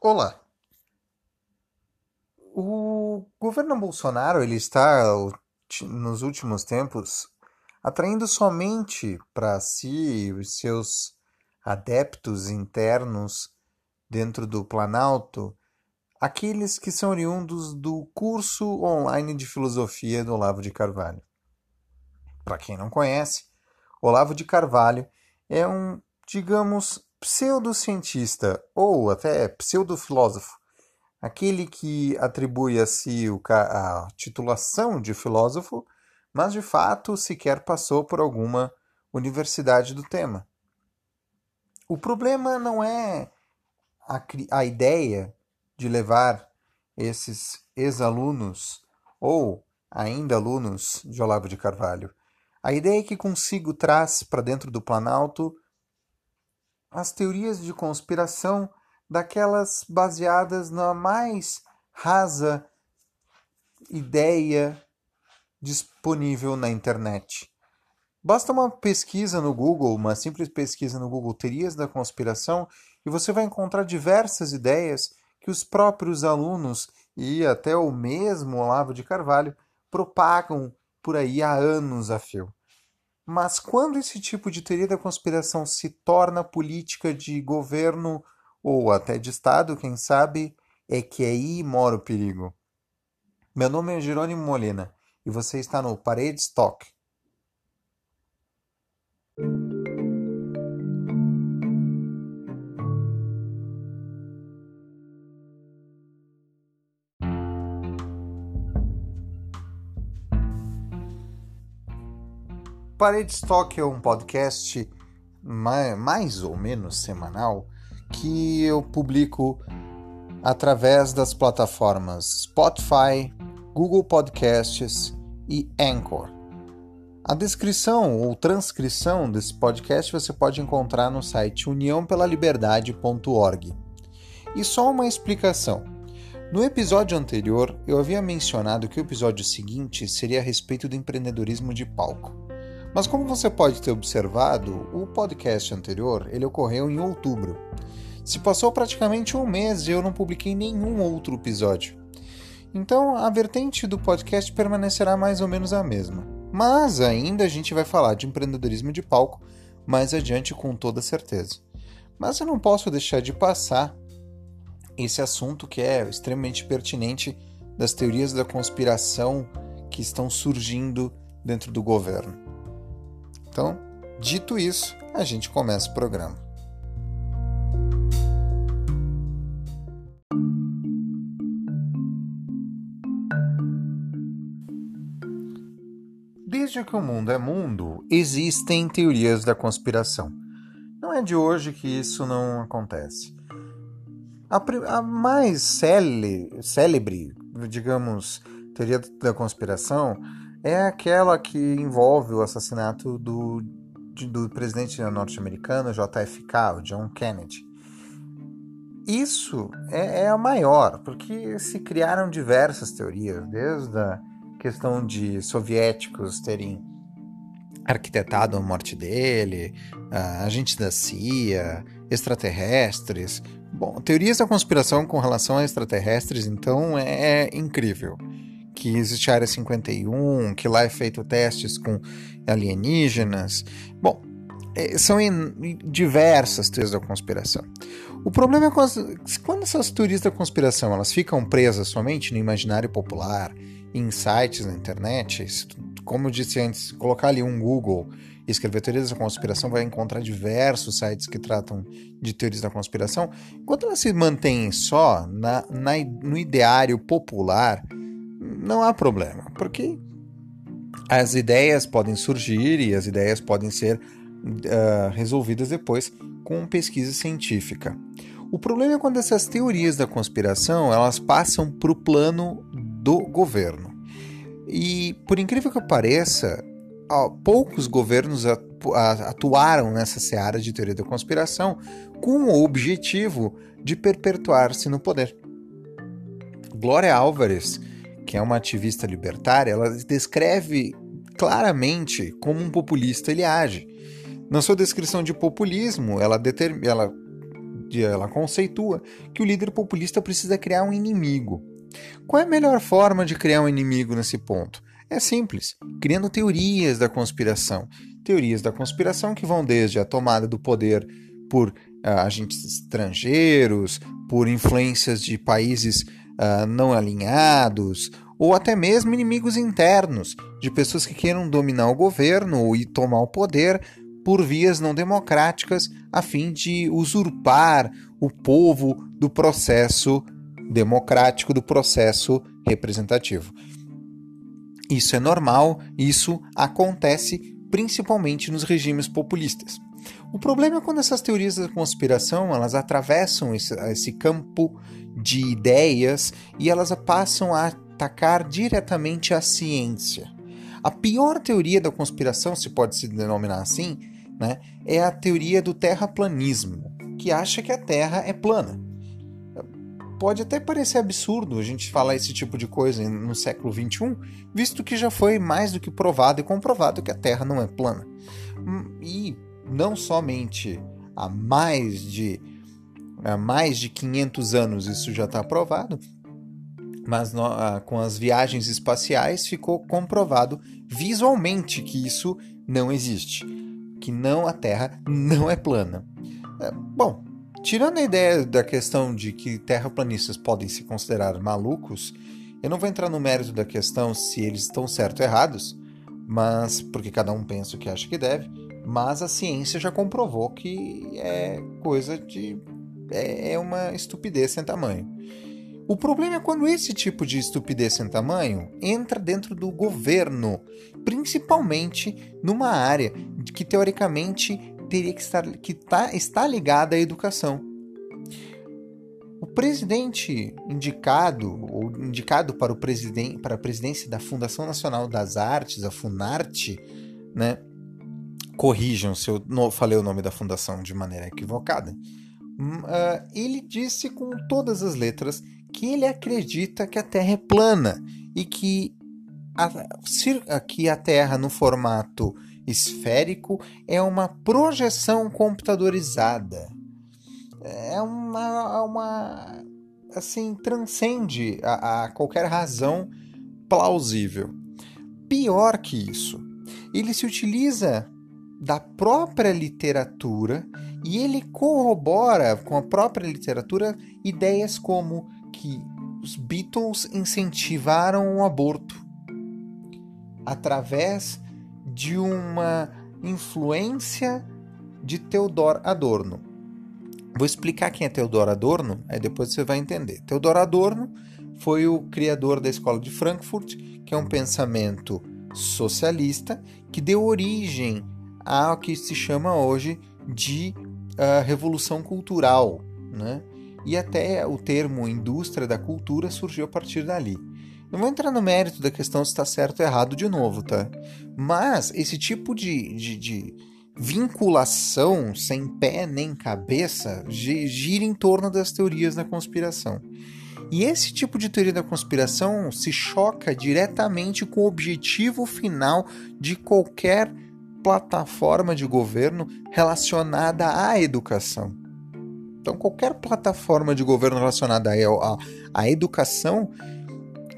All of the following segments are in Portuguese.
Olá. O governo Bolsonaro ele está nos últimos tempos atraindo somente para si os seus adeptos internos dentro do Planalto aqueles que são oriundos do curso online de filosofia do Olavo de Carvalho. Para quem não conhece, Olavo de Carvalho é um, digamos, pseudocientista ou até pseudofilósofo, aquele que atribui a si a titulação de filósofo, mas de fato sequer passou por alguma universidade do tema. O problema não é a, a ideia de levar esses ex-alunos ou ainda alunos de Olavo de Carvalho. A ideia que consigo traz para dentro do Planalto as teorias de conspiração daquelas baseadas na mais rasa ideia disponível na internet. Basta uma pesquisa no Google, uma simples pesquisa no Google Teorias da Conspiração, e você vai encontrar diversas ideias que os próprios alunos e até o mesmo Olavo de Carvalho propagam por aí há anos a fio. Mas quando esse tipo de teoria da conspiração se torna política de governo ou até de Estado, quem sabe, é que aí mora o perigo. Meu nome é Jerônimo Molina e você está no Paredes Talk. Paredes Talk é um podcast mais ou menos semanal que eu publico através das plataformas Spotify, Google Podcasts e Anchor. A descrição ou transcrição desse podcast você pode encontrar no site uniãopelaliBerdade.org. E só uma explicação. No episódio anterior, eu havia mencionado que o episódio seguinte seria a respeito do empreendedorismo de palco. Mas como você pode ter observado, o podcast anterior ele ocorreu em outubro. Se passou praticamente um mês e eu não publiquei nenhum outro episódio. Então a vertente do podcast permanecerá mais ou menos a mesma. Mas ainda a gente vai falar de empreendedorismo de palco mais adiante com toda certeza. Mas eu não posso deixar de passar esse assunto que é extremamente pertinente das teorias da conspiração que estão surgindo dentro do governo. Então, dito isso, a gente começa o programa. Desde que o mundo é mundo, existem teorias da conspiração. Não é de hoje que isso não acontece. A, a mais célebre, célebre, digamos, teoria da conspiração é aquela que envolve o assassinato do, do presidente norte-americano JFK, o John Kennedy. Isso é, é a maior, porque se criaram diversas teorias, desde a questão de soviéticos terem arquitetado a morte dele, uh, agentes da CIA, extraterrestres. Bom, teorias da conspiração com relação a extraterrestres, então, é, é incrível que existe a Área 51, que lá é feito testes com alienígenas. Bom, é, são diversas teorias da conspiração. O problema é quando essas teorias da conspiração elas ficam presas somente no imaginário popular, em sites na internet, como eu disse antes, colocar ali um Google e escrever teorias da conspiração, vai encontrar diversos sites que tratam de teorias da conspiração. Enquanto elas se mantêm só na, na, no ideário popular, não há problema, porque as ideias podem surgir e as ideias podem ser uh, resolvidas depois com pesquisa científica. O problema é quando essas teorias da conspiração elas passam para o plano do governo. E por incrível que pareça, poucos governos atuaram nessa seara de teoria da conspiração com o objetivo de perpetuar-se no poder. Glória Álvares que é uma ativista libertária, ela descreve claramente como um populista ele age. Na sua descrição de populismo, ela, ela ela conceitua que o líder populista precisa criar um inimigo. Qual é a melhor forma de criar um inimigo nesse ponto? É simples, criando teorias da conspiração. Teorias da conspiração que vão desde a tomada do poder por uh, agentes estrangeiros, por influências de países uh, não alinhados, ou até mesmo inimigos internos, de pessoas que queiram dominar o governo e tomar o poder por vias não democráticas, a fim de usurpar o povo do processo democrático, do processo representativo. Isso é normal, isso acontece principalmente nos regimes populistas. O problema é quando essas teorias da conspiração elas atravessam esse, esse campo de ideias e elas passam a atacar diretamente a ciência. A pior teoria da conspiração, se pode se denominar assim, né, é a teoria do terraplanismo, que acha que a Terra é plana. Pode até parecer absurdo a gente falar esse tipo de coisa no século XXI, visto que já foi mais do que provado e comprovado que a Terra não é plana. E não somente há mais de, há mais de 500 anos isso já está provado, mas no, ah, com as viagens espaciais ficou comprovado visualmente que isso não existe, que não a Terra não é plana. É, bom, tirando a ideia da questão de que terraplanistas podem se considerar malucos, eu não vou entrar no mérito da questão se eles estão certos ou errados, mas porque cada um pensa o que acha que deve, mas a ciência já comprovou que é coisa de é, é uma estupidez sem tamanho. O problema é quando esse tipo de estupidez sem tamanho entra dentro do governo, principalmente numa área que teoricamente teria que estar que tá, está ligada à educação. O presidente indicado ou indicado para o presidente para a presidência da Fundação Nacional das Artes, a Funarte, né? Corrijam se eu falei o nome da fundação de maneira equivocada. Uh, ele disse com todas as letras que ele acredita que a Terra é plana e que a, que a Terra no formato esférico é uma projeção computadorizada. É uma, uma assim transcende a, a qualquer razão plausível. Pior que isso, ele se utiliza da própria literatura e ele corrobora com a própria literatura ideias como que os Beatles incentivaram o aborto através de uma influência de Theodor Adorno. Vou explicar quem é Theodor Adorno, aí depois você vai entender. Theodor Adorno foi o criador da Escola de Frankfurt, que é um pensamento socialista que deu origem ao que se chama hoje de uh, revolução cultural, né? e até o termo indústria da cultura surgiu a partir dali. Não vou entrar no mérito da questão se está certo ou errado de novo, tá? Mas esse tipo de, de, de vinculação sem pé nem cabeça gira em torno das teorias da conspiração. E esse tipo de teoria da conspiração se choca diretamente com o objetivo final de qualquer plataforma de governo relacionada à educação. Então, qualquer plataforma de governo relacionada à, educação,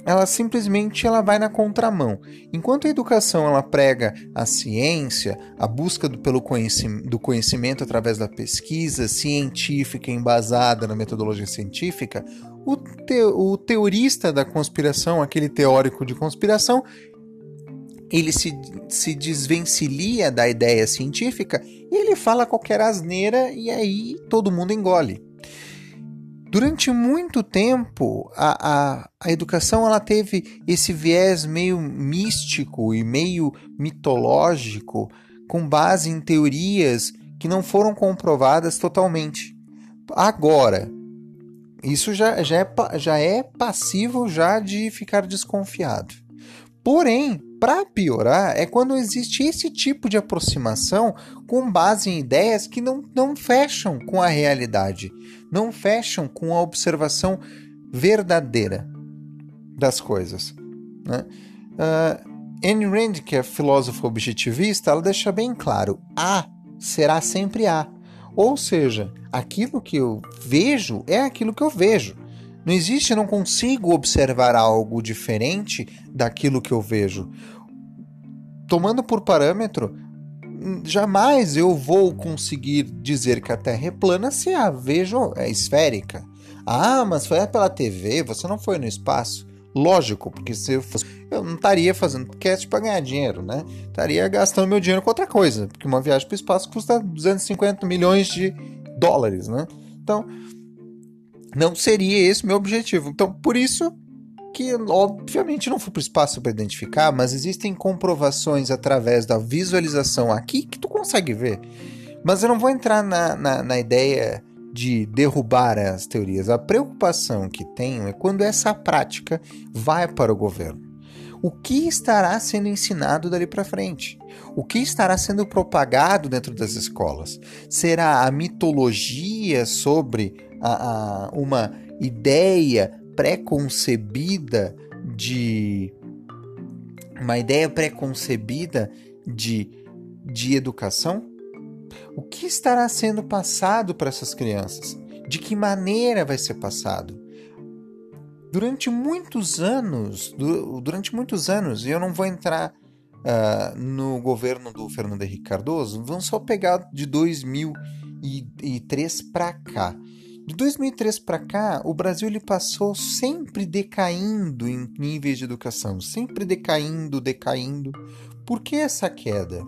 ela simplesmente ela vai na contramão. Enquanto a educação ela prega a ciência, a busca do, pelo conhecimento, do conhecimento através da pesquisa científica embasada na metodologia científica, o, te, o teorista da conspiração, aquele teórico de conspiração, ele se, se desvencilia da ideia científica e ele fala qualquer asneira e aí todo mundo engole. Durante muito tempo, a, a, a educação ela teve esse viés meio místico e meio mitológico, com base em teorias que não foram comprovadas totalmente. Agora, isso já, já, é, já é passivo já de ficar desconfiado. Porém, para piorar, é quando existe esse tipo de aproximação com base em ideias que não, não fecham com a realidade, não fecham com a observação verdadeira das coisas. Né? Uh, Anne Rand, que é filósofa objetivista, ela deixa bem claro: A será sempre A. Ou seja, aquilo que eu vejo é aquilo que eu vejo. Não existe, eu não consigo observar algo diferente daquilo que eu vejo. Tomando por parâmetro, jamais eu vou conseguir dizer que a Terra é plana se a vejo é esférica. Ah, mas foi pela TV, você não foi no espaço. Lógico, porque se eu fosse, eu não estaria fazendo podcast para ganhar dinheiro, né? Estaria gastando meu dinheiro com outra coisa, porque uma viagem para o espaço custa 250 milhões de dólares, né? Então, não seria esse meu objetivo. Então, por isso que obviamente não fui para o espaço para identificar, mas existem comprovações através da visualização aqui que tu consegue ver. Mas eu não vou entrar na, na, na ideia de derrubar as teorias. A preocupação que tenho é quando essa prática vai para o governo. O que estará sendo ensinado dali para frente? O que estará sendo propagado dentro das escolas? Será a mitologia sobre a, a, uma ideia pré-concebida de. Uma ideia pré-concebida de, de educação? O que estará sendo passado para essas crianças? De que maneira vai ser passado? Durante muitos anos, durante muitos anos, e eu não vou entrar uh, no governo do Fernando Henrique Cardoso, vamos só pegar de 2003 para cá. De 2003 para cá, o Brasil ele passou sempre decaindo em níveis de educação, sempre decaindo, decaindo. Por que essa queda?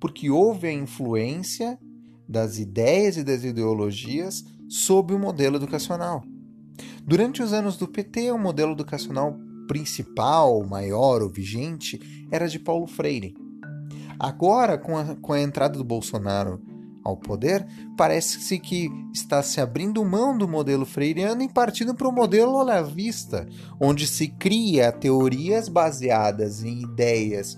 porque houve a influência das ideias e das ideologias sobre o modelo educacional. Durante os anos do PT, o modelo educacional principal, maior ou vigente era de Paulo Freire. Agora, com a, com a entrada do Bolsonaro ao poder, parece-se que está se abrindo mão do modelo freiriano e partindo para o modelo olavista, onde se cria teorias baseadas em ideias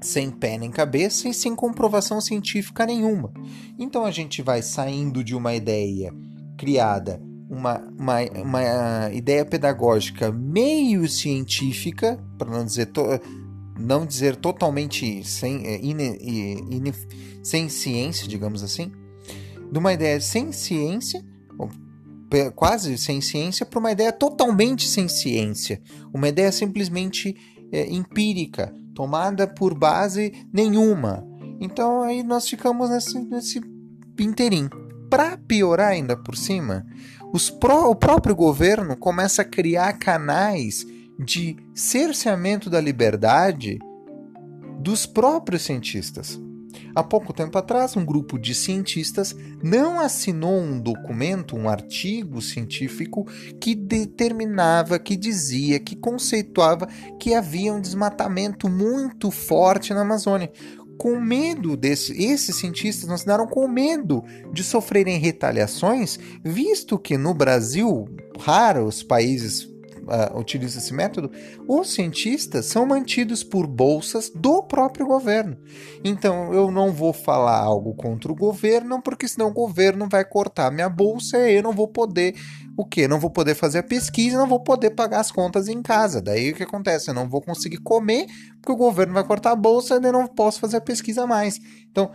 sem pé nem cabeça e sem comprovação científica nenhuma. Então a gente vai saindo de uma ideia criada, uma, uma, uma ideia pedagógica meio científica, para não dizer, to, não dizer totalmente sem, é, ine, ine, sem ciência, digamos assim, de uma ideia sem ciência, quase sem ciência, para uma ideia totalmente sem ciência, uma ideia simplesmente é, empírica, tomada por base nenhuma. Então aí nós ficamos nesse, nesse inteirinho. Para piorar ainda por cima, pró o próprio governo começa a criar canais de cerceamento da liberdade dos próprios cientistas. Há pouco tempo atrás, um grupo de cientistas não assinou um documento, um artigo científico que determinava, que dizia, que conceituava que havia um desmatamento muito forte na Amazônia. Com medo desse, esses cientistas consideraram com medo de sofrerem retaliações, visto que no Brasil, raros países uh, utiliza esse método, os cientistas são mantidos por bolsas do próprio governo. Então eu não vou falar algo contra o governo, porque senão o governo vai cortar minha bolsa e eu não vou poder o que? Não vou poder fazer a pesquisa, não vou poder pagar as contas em casa. Daí o que acontece? Eu não vou conseguir comer, porque o governo vai cortar a bolsa e eu não posso fazer a pesquisa mais. Então,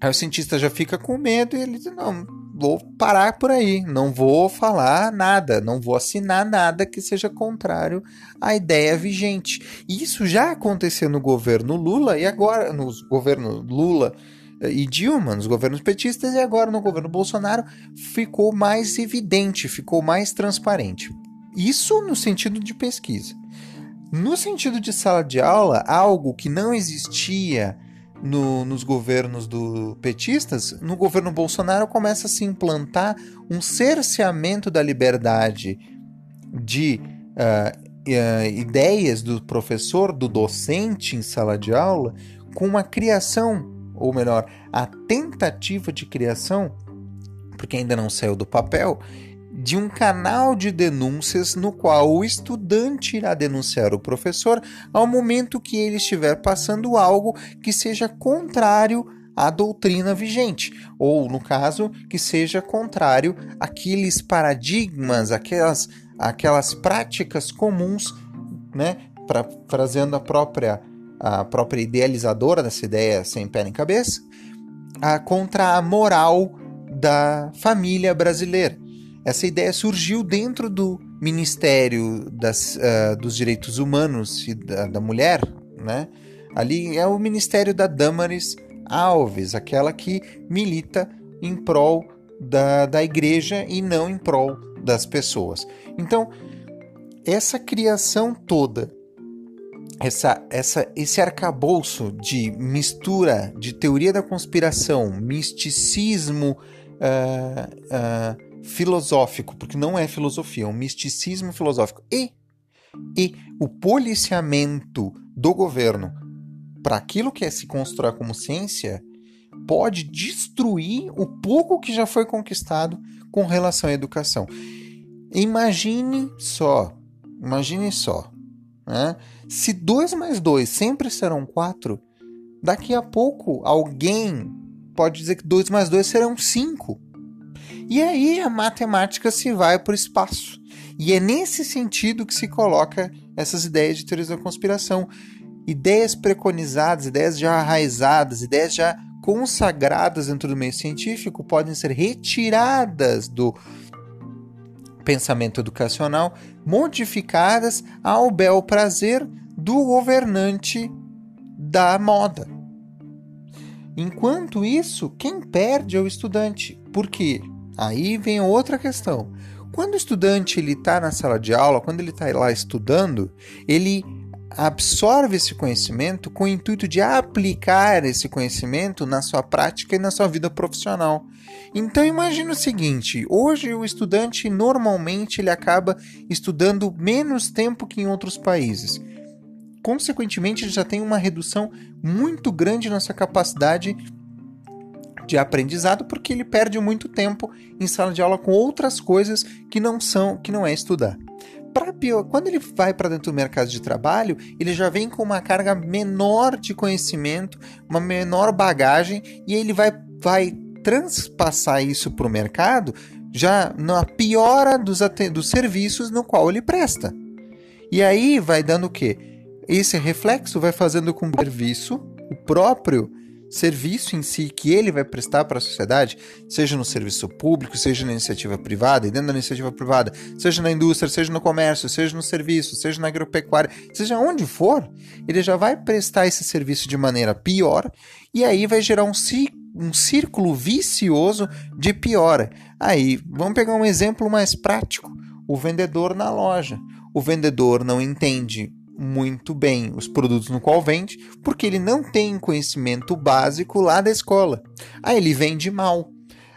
aí o cientista já fica com medo e ele diz: não, vou parar por aí, não vou falar nada, não vou assinar nada que seja contrário à ideia vigente. Isso já aconteceu no governo Lula e agora no governo Lula eh, e Dilma, nos governos petistas e agora no governo Bolsonaro ficou mais evidente, ficou mais transparente. Isso no sentido de pesquisa. No sentido de sala de aula, algo que não existia no, nos governos do petistas, no governo Bolsonaro começa a se implantar um cerceamento da liberdade de uh, uh, ideias do professor, do docente em sala de aula, com uma criação, ou melhor, a tentativa de criação, porque ainda não saiu do papel, de um canal de denúncias no qual o estudante irá denunciar o professor ao momento que ele estiver passando algo que seja contrário à doutrina vigente, ou no caso, que seja contrário àqueles paradigmas, aquelas, aquelas práticas comuns, né, pra, trazendo a própria a própria idealizadora dessa ideia sem pé nem cabeça, a, contra a moral da família brasileira. Essa ideia surgiu dentro do Ministério das, uh, dos Direitos Humanos e da, da Mulher, né? Ali é o Ministério da Damaris Alves, aquela que milita em prol da, da igreja e não em prol das pessoas. Então, essa criação toda, essa, essa, esse arcabouço de mistura de teoria da conspiração, misticismo uh, uh, filosófico, porque não é filosofia, é um misticismo filosófico, e, e o policiamento do governo para aquilo que é se constrói como ciência pode destruir o pouco que já foi conquistado com relação à educação. Imagine só, imagine só, né? se 2 mais 2 sempre serão 4, daqui a pouco alguém pode dizer que 2 mais 2 serão 5. E aí a matemática se vai para o espaço. E é nesse sentido que se coloca essas ideias de teorias da conspiração. Ideias preconizadas, ideias já arraizadas, ideias já consagradas dentro do meio científico podem ser retiradas do pensamento educacional, modificadas ao bel prazer do governante da moda. Enquanto isso, quem perde é o estudante. Por quê? Aí vem outra questão. Quando o estudante está na sala de aula, quando ele está lá estudando, ele absorve esse conhecimento com o intuito de aplicar esse conhecimento na sua prática e na sua vida profissional. Então imagine o seguinte, hoje o estudante normalmente ele acaba estudando menos tempo que em outros países. Consequentemente, ele já tem uma redução muito grande na sua capacidade de aprendizado porque ele perde muito tempo em sala de aula com outras coisas que não são, que não é estudar para pior, quando ele vai para dentro do mercado de trabalho, ele já vem com uma carga menor de conhecimento, uma menor bagagem e ele vai, vai transpassar isso para o mercado já na piora dos, dos serviços no qual ele presta. E aí vai dando o quê? Esse reflexo vai fazendo com que o serviço, o próprio serviço em si que ele vai prestar para a sociedade, seja no serviço público, seja na iniciativa privada, e dentro da iniciativa privada, seja na indústria, seja no comércio, seja no serviço, seja na agropecuária, seja onde for, ele já vai prestar esse serviço de maneira pior e aí vai gerar um, um círculo vicioso de piora. Aí, vamos pegar um exemplo mais prático: o vendedor na loja. O vendedor não entende muito bem os produtos no qual vende, porque ele não tem conhecimento básico lá da escola. Aí ele vende mal.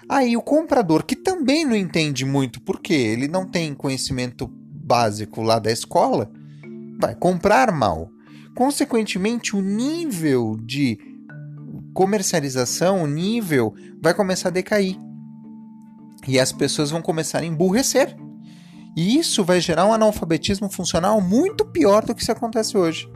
Aí o comprador, que também não entende muito porque ele não tem conhecimento básico lá da escola, vai comprar mal. Consequentemente, o nível de comercialização, o nível vai começar a decair. E as pessoas vão começar a emburrecer. E isso vai gerar um analfabetismo funcional muito pior do que se acontece hoje.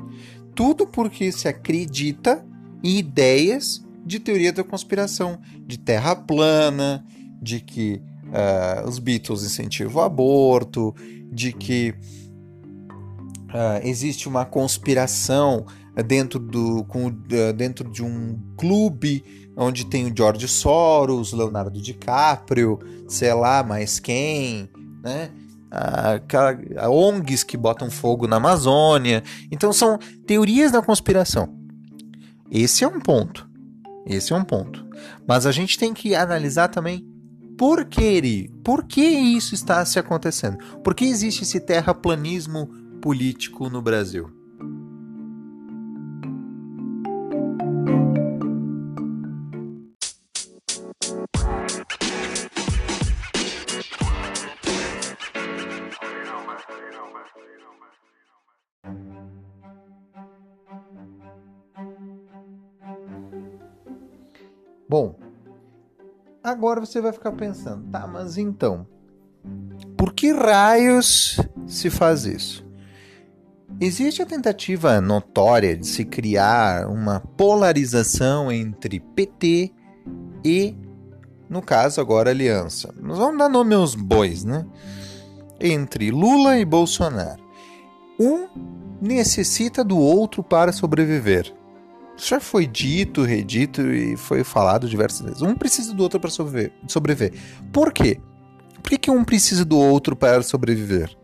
Tudo porque se acredita em ideias de teoria da conspiração, de terra plana, de que uh, os Beatles incentivam o aborto, de que uh, existe uma conspiração dentro, do, com, uh, dentro de um clube onde tem o George Soros, Leonardo DiCaprio, sei lá mais quem, né? A, a ONGs que botam fogo na Amazônia. Então são teorias da conspiração. Esse é um ponto. Esse é um ponto. Mas a gente tem que analisar também por que, por que isso está se acontecendo? Por que existe esse terraplanismo político no Brasil? Agora você vai ficar pensando, tá, mas então, por que raios se faz isso? Existe a tentativa notória de se criar uma polarização entre PT e, no caso agora, aliança. Nós vamos dar nome aos bois, né? Entre Lula e Bolsonaro. Um necessita do outro para sobreviver. Já foi dito, redito e foi falado diversas vezes. Um precisa do outro para sobreviver. sobreviver. Por quê? Por que, que um precisa do outro para sobreviver?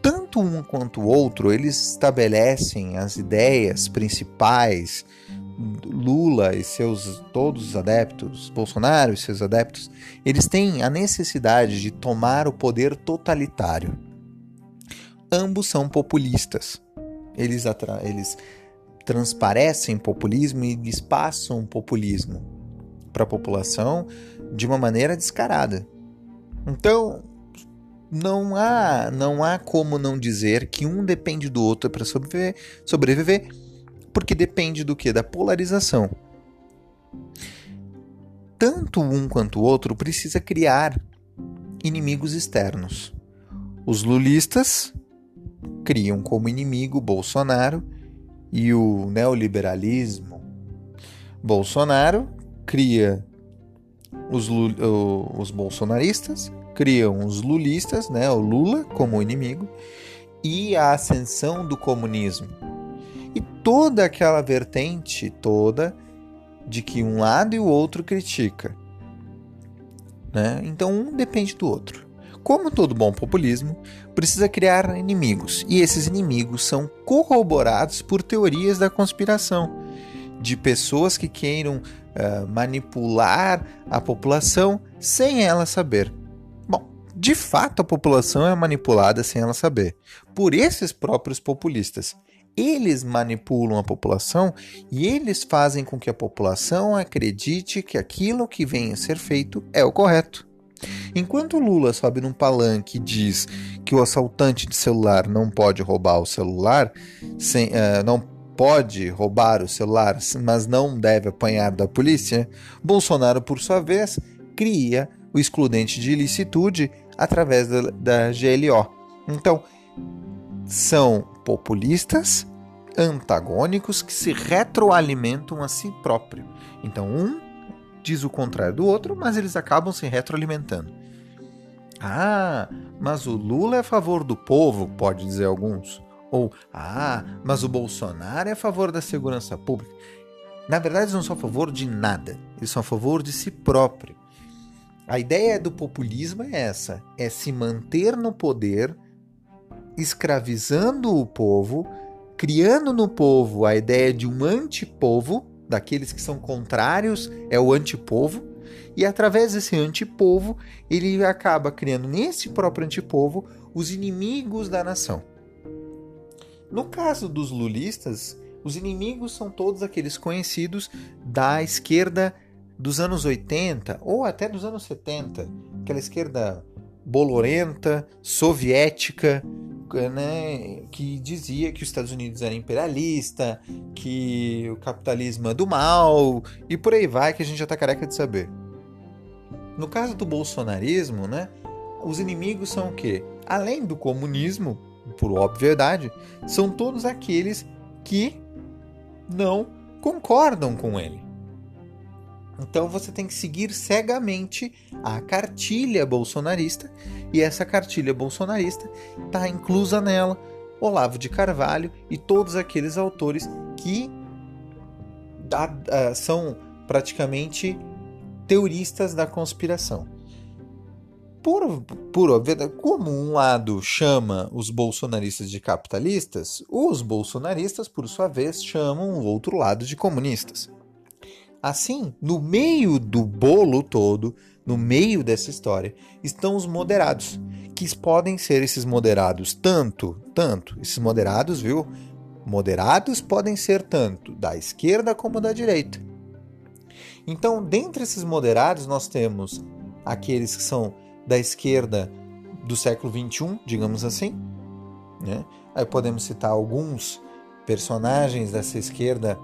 Tanto um quanto o outro, eles estabelecem as ideias principais. Lula e seus todos os adeptos, Bolsonaro e seus adeptos, eles têm a necessidade de tomar o poder totalitário. Ambos são populistas. Eles, eles transparecem populismo e eles passam populismo para a população de uma maneira descarada. Então, não há, não há como não dizer que um depende do outro para sobreviver, sobreviver, porque depende do que? Da polarização. Tanto um quanto o outro precisa criar inimigos externos. Os lulistas criam como inimigo Bolsonaro e o neoliberalismo. Bolsonaro cria os, os bolsonaristas, criam os lulistas, né, o Lula como inimigo, e a ascensão do comunismo. E toda aquela vertente toda de que um lado e o outro critica. Né? Então um depende do outro. Como todo bom populismo, precisa criar inimigos, e esses inimigos são corroborados por teorias da conspiração, de pessoas que queiram uh, manipular a população sem ela saber. Bom, de fato a população é manipulada sem ela saber, por esses próprios populistas. Eles manipulam a população e eles fazem com que a população acredite que aquilo que vem a ser feito é o correto. Enquanto Lula sobe num palanque e diz que o assaltante de celular não pode roubar o celular, sem, uh, não pode roubar o celular, mas não deve apanhar da polícia, Bolsonaro, por sua vez, cria o excludente de ilicitude através da, da GLO. Então, são populistas antagônicos que se retroalimentam a si próprio. Então, um diz o contrário do outro, mas eles acabam se retroalimentando. Ah, mas o Lula é a favor do povo, pode dizer alguns. Ou, ah, mas o Bolsonaro é a favor da segurança pública. Na verdade, eles não são a favor de nada, eles são a favor de si próprio. A ideia do populismo é essa: é se manter no poder, escravizando o povo, criando no povo a ideia de um antipovo daqueles que são contrários, é o antipovo, e através desse antipovo, ele acaba criando nesse próprio antipovo os inimigos da nação. No caso dos lulistas, os inimigos são todos aqueles conhecidos da esquerda dos anos 80 ou até dos anos 70, aquela esquerda bolorenta, soviética, né, que dizia que os Estados Unidos era imperialista, que o capitalismo é do mal e por aí vai que a gente já está careca de saber. No caso do bolsonarismo, né, os inimigos são o quê? Além do comunismo, por obviedade, são todos aqueles que não concordam com ele. Então você tem que seguir cegamente a cartilha bolsonarista, e essa cartilha bolsonarista está inclusa nela Olavo de Carvalho e todos aqueles autores que da, uh, são praticamente teoristas da conspiração. Por, por como um lado chama os bolsonaristas de capitalistas, os bolsonaristas, por sua vez, chamam o outro lado de comunistas. Assim, no meio do bolo todo, no meio dessa história, estão os moderados, que podem ser esses moderados tanto, tanto, esses moderados, viu? Moderados podem ser tanto da esquerda como da direita. Então, dentre esses moderados, nós temos aqueles que são da esquerda do século XXI, digamos assim. Né? Aí podemos citar alguns personagens dessa esquerda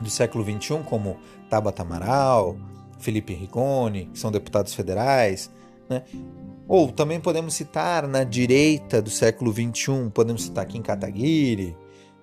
do século XXI, como Tabata Amaral, Felipe Rigoni, que são deputados federais, né? Ou também podemos citar na direita do século XXI, podemos citar Kim Kataguiri,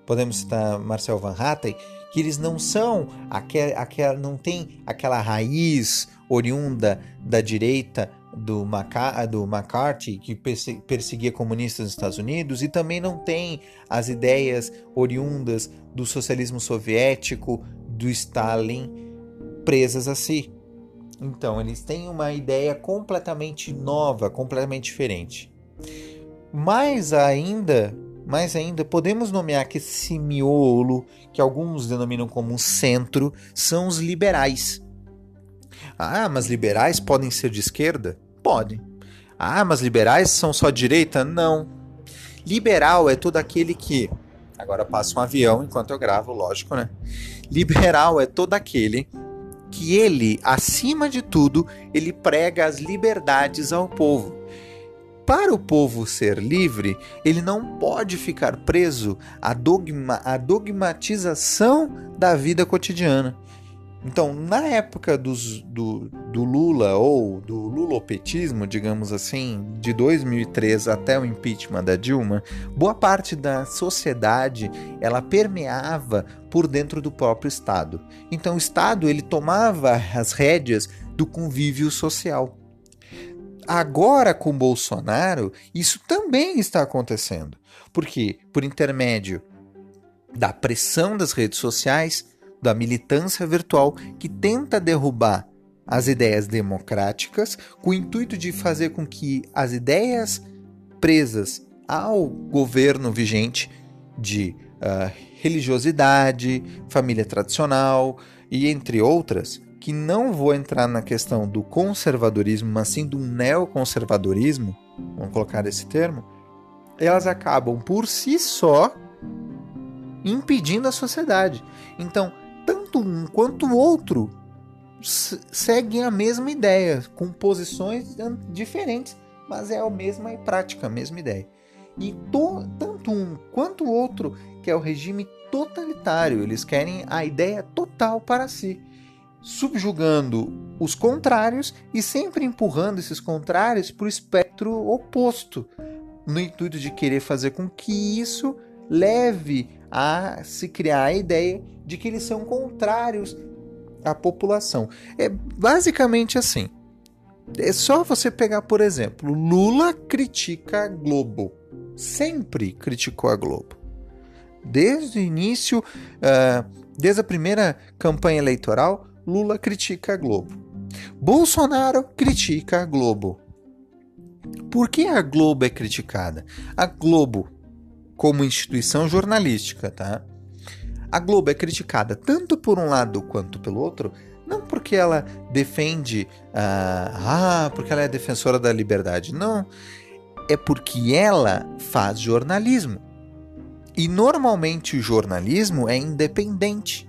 podemos citar Marcel Van Hatten, que eles não são aquela, aquela não tem aquela raiz oriunda da direita do, Maca do McCarthy, que perseguia comunistas nos Estados Unidos, e também não tem as ideias oriundas do socialismo soviético, do Stalin, presas a si. Então, eles têm uma ideia completamente nova, completamente diferente. Mais ainda, mais ainda, podemos nomear que esse miolo, que alguns denominam como centro, são os liberais. Ah, mas liberais podem ser de esquerda? Podem. Ah, mas liberais são só direita? Não. Liberal é todo aquele que. Agora passa um avião enquanto eu gravo, lógico, né? Liberal é todo aquele que ele, acima de tudo, ele prega as liberdades ao povo. Para o povo ser livre, ele não pode ficar preso à, dogma, à dogmatização da vida cotidiana. Então, na época dos, do, do Lula ou do lulopetismo, digamos assim, de 2003 até o impeachment da Dilma, boa parte da sociedade ela permeava por dentro do próprio Estado. Então, o Estado ele tomava as rédeas do convívio social. Agora, com Bolsonaro, isso também está acontecendo. Porque, por intermédio da pressão das redes sociais, da militância virtual que tenta derrubar as ideias democráticas com o intuito de fazer com que as ideias presas ao governo vigente de uh, religiosidade, família tradicional e entre outras, que não vou entrar na questão do conservadorismo, mas sim do neoconservadorismo, vamos colocar esse termo, elas acabam por si só impedindo a sociedade. Então, tanto um quanto o outro seguem a mesma ideia, com posições diferentes, mas é a mesma prática, a mesma ideia. E to, tanto um quanto o outro que é o regime totalitário, eles querem a ideia total para si, subjugando os contrários e sempre empurrando esses contrários para o espectro oposto, no intuito de querer fazer com que isso leve a se criar a ideia de que eles são contrários à população. É basicamente assim. É só você pegar, por exemplo, Lula critica a Globo. Sempre criticou a Globo. Desde o início, uh, desde a primeira campanha eleitoral, Lula critica a Globo. Bolsonaro critica a Globo. Por que a Globo é criticada? A Globo como instituição jornalística, tá? A Globo é criticada tanto por um lado quanto pelo outro, não porque ela defende, ah, ah, porque ela é defensora da liberdade, não. É porque ela faz jornalismo. E normalmente o jornalismo é independente.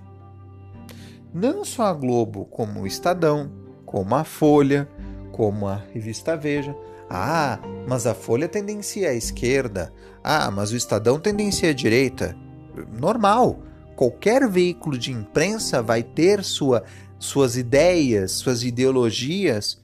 Não só a Globo, como o Estadão, como a Folha, como a revista Veja. Ah, mas a Folha tendencia à esquerda. Ah, mas o Estadão tendencia à direita. Normal. Qualquer veículo de imprensa vai ter sua, suas ideias, suas ideologias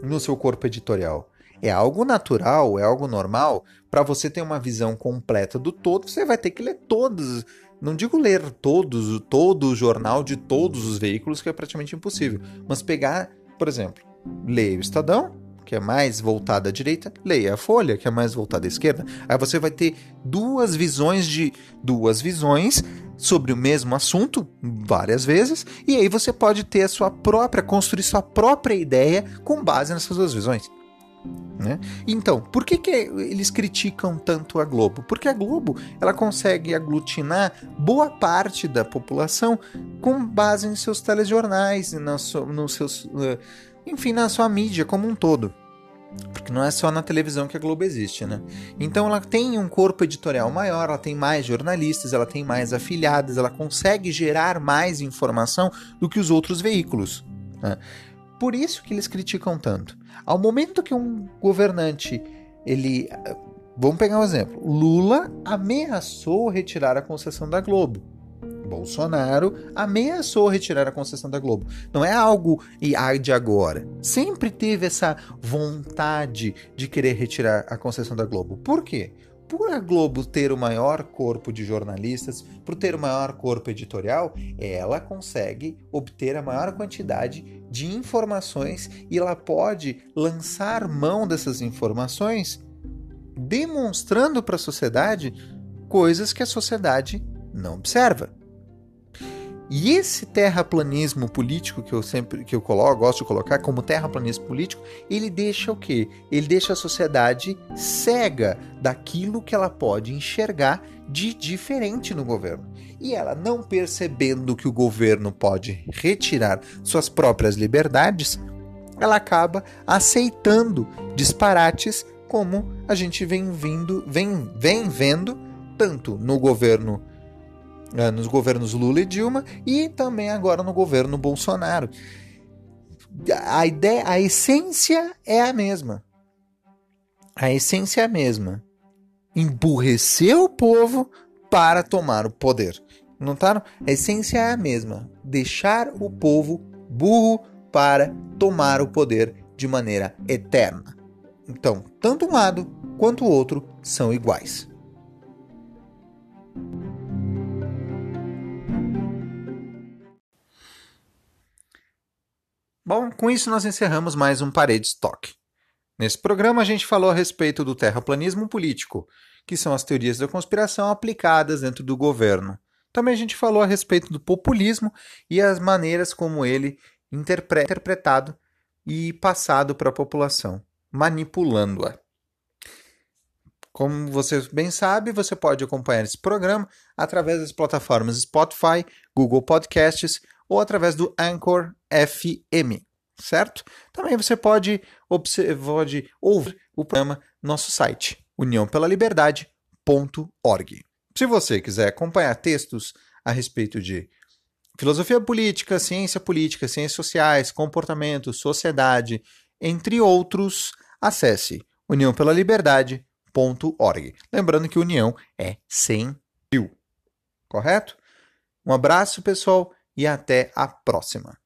no seu corpo editorial. É algo natural, é algo normal. Para você ter uma visão completa do todo, você vai ter que ler todos. Não digo ler todos, todo o jornal de todos os veículos, que é praticamente impossível. Mas pegar, por exemplo, ler o Estadão, que é mais voltada à direita, leia a Folha, que é mais voltada à esquerda. Aí você vai ter duas visões de duas visões sobre o mesmo assunto várias vezes, e aí você pode ter a sua própria construir sua própria ideia com base nessas duas visões. Né? Então, por que, que eles criticam tanto a Globo? Porque a Globo ela consegue aglutinar boa parte da população com base em seus telejornais, nos, nos seus uh, enfim, na sua mídia como um todo. Porque não é só na televisão que a Globo existe, né? Então ela tem um corpo editorial maior, ela tem mais jornalistas, ela tem mais afiliadas, ela consegue gerar mais informação do que os outros veículos. Né? Por isso que eles criticam tanto. Ao momento que um governante, ele. Vamos pegar um exemplo. Lula ameaçou retirar a concessão da Globo. Bolsonaro ameaçou retirar a concessão da Globo. Não é algo de agora. Sempre teve essa vontade de querer retirar a concessão da Globo. Por quê? Por a Globo ter o maior corpo de jornalistas, por ter o maior corpo editorial, ela consegue obter a maior quantidade de informações e ela pode lançar mão dessas informações, demonstrando para a sociedade coisas que a sociedade não observa. E esse terraplanismo político que eu sempre que eu coloco, gosto de colocar como terraplanismo político, ele deixa o quê? Ele deixa a sociedade cega daquilo que ela pode enxergar de diferente no governo. E ela não percebendo que o governo pode retirar suas próprias liberdades, ela acaba aceitando disparates como a gente vem vindo, vem, vem vendo tanto no governo nos governos Lula e Dilma e também agora no governo Bolsonaro. A ideia, a essência é a mesma. A essência é a mesma. Emburrecer o povo para tomar o poder. Notaram? A essência é a mesma. Deixar o povo burro para tomar o poder de maneira eterna. Então, tanto um lado quanto o outro são iguais. Bom, com isso nós encerramos mais um Parede Talk. Nesse programa a gente falou a respeito do terraplanismo político, que são as teorias da conspiração aplicadas dentro do governo. Também a gente falou a respeito do populismo e as maneiras como ele é interpretado e passado para a população, manipulando-a. Como você bem sabe, você pode acompanhar esse programa através das plataformas Spotify, Google Podcasts ou através do Anchor FM, certo? Também você pode, pode ouvir o programa no nosso site, uniãopela-liberdade.org. Se você quiser acompanhar textos a respeito de filosofia política, ciência política, ciências sociais, comportamento, sociedade, entre outros, acesse uniãopela-liberdade.org. Lembrando que união é sem fio, correto? Um abraço, pessoal e até a próxima.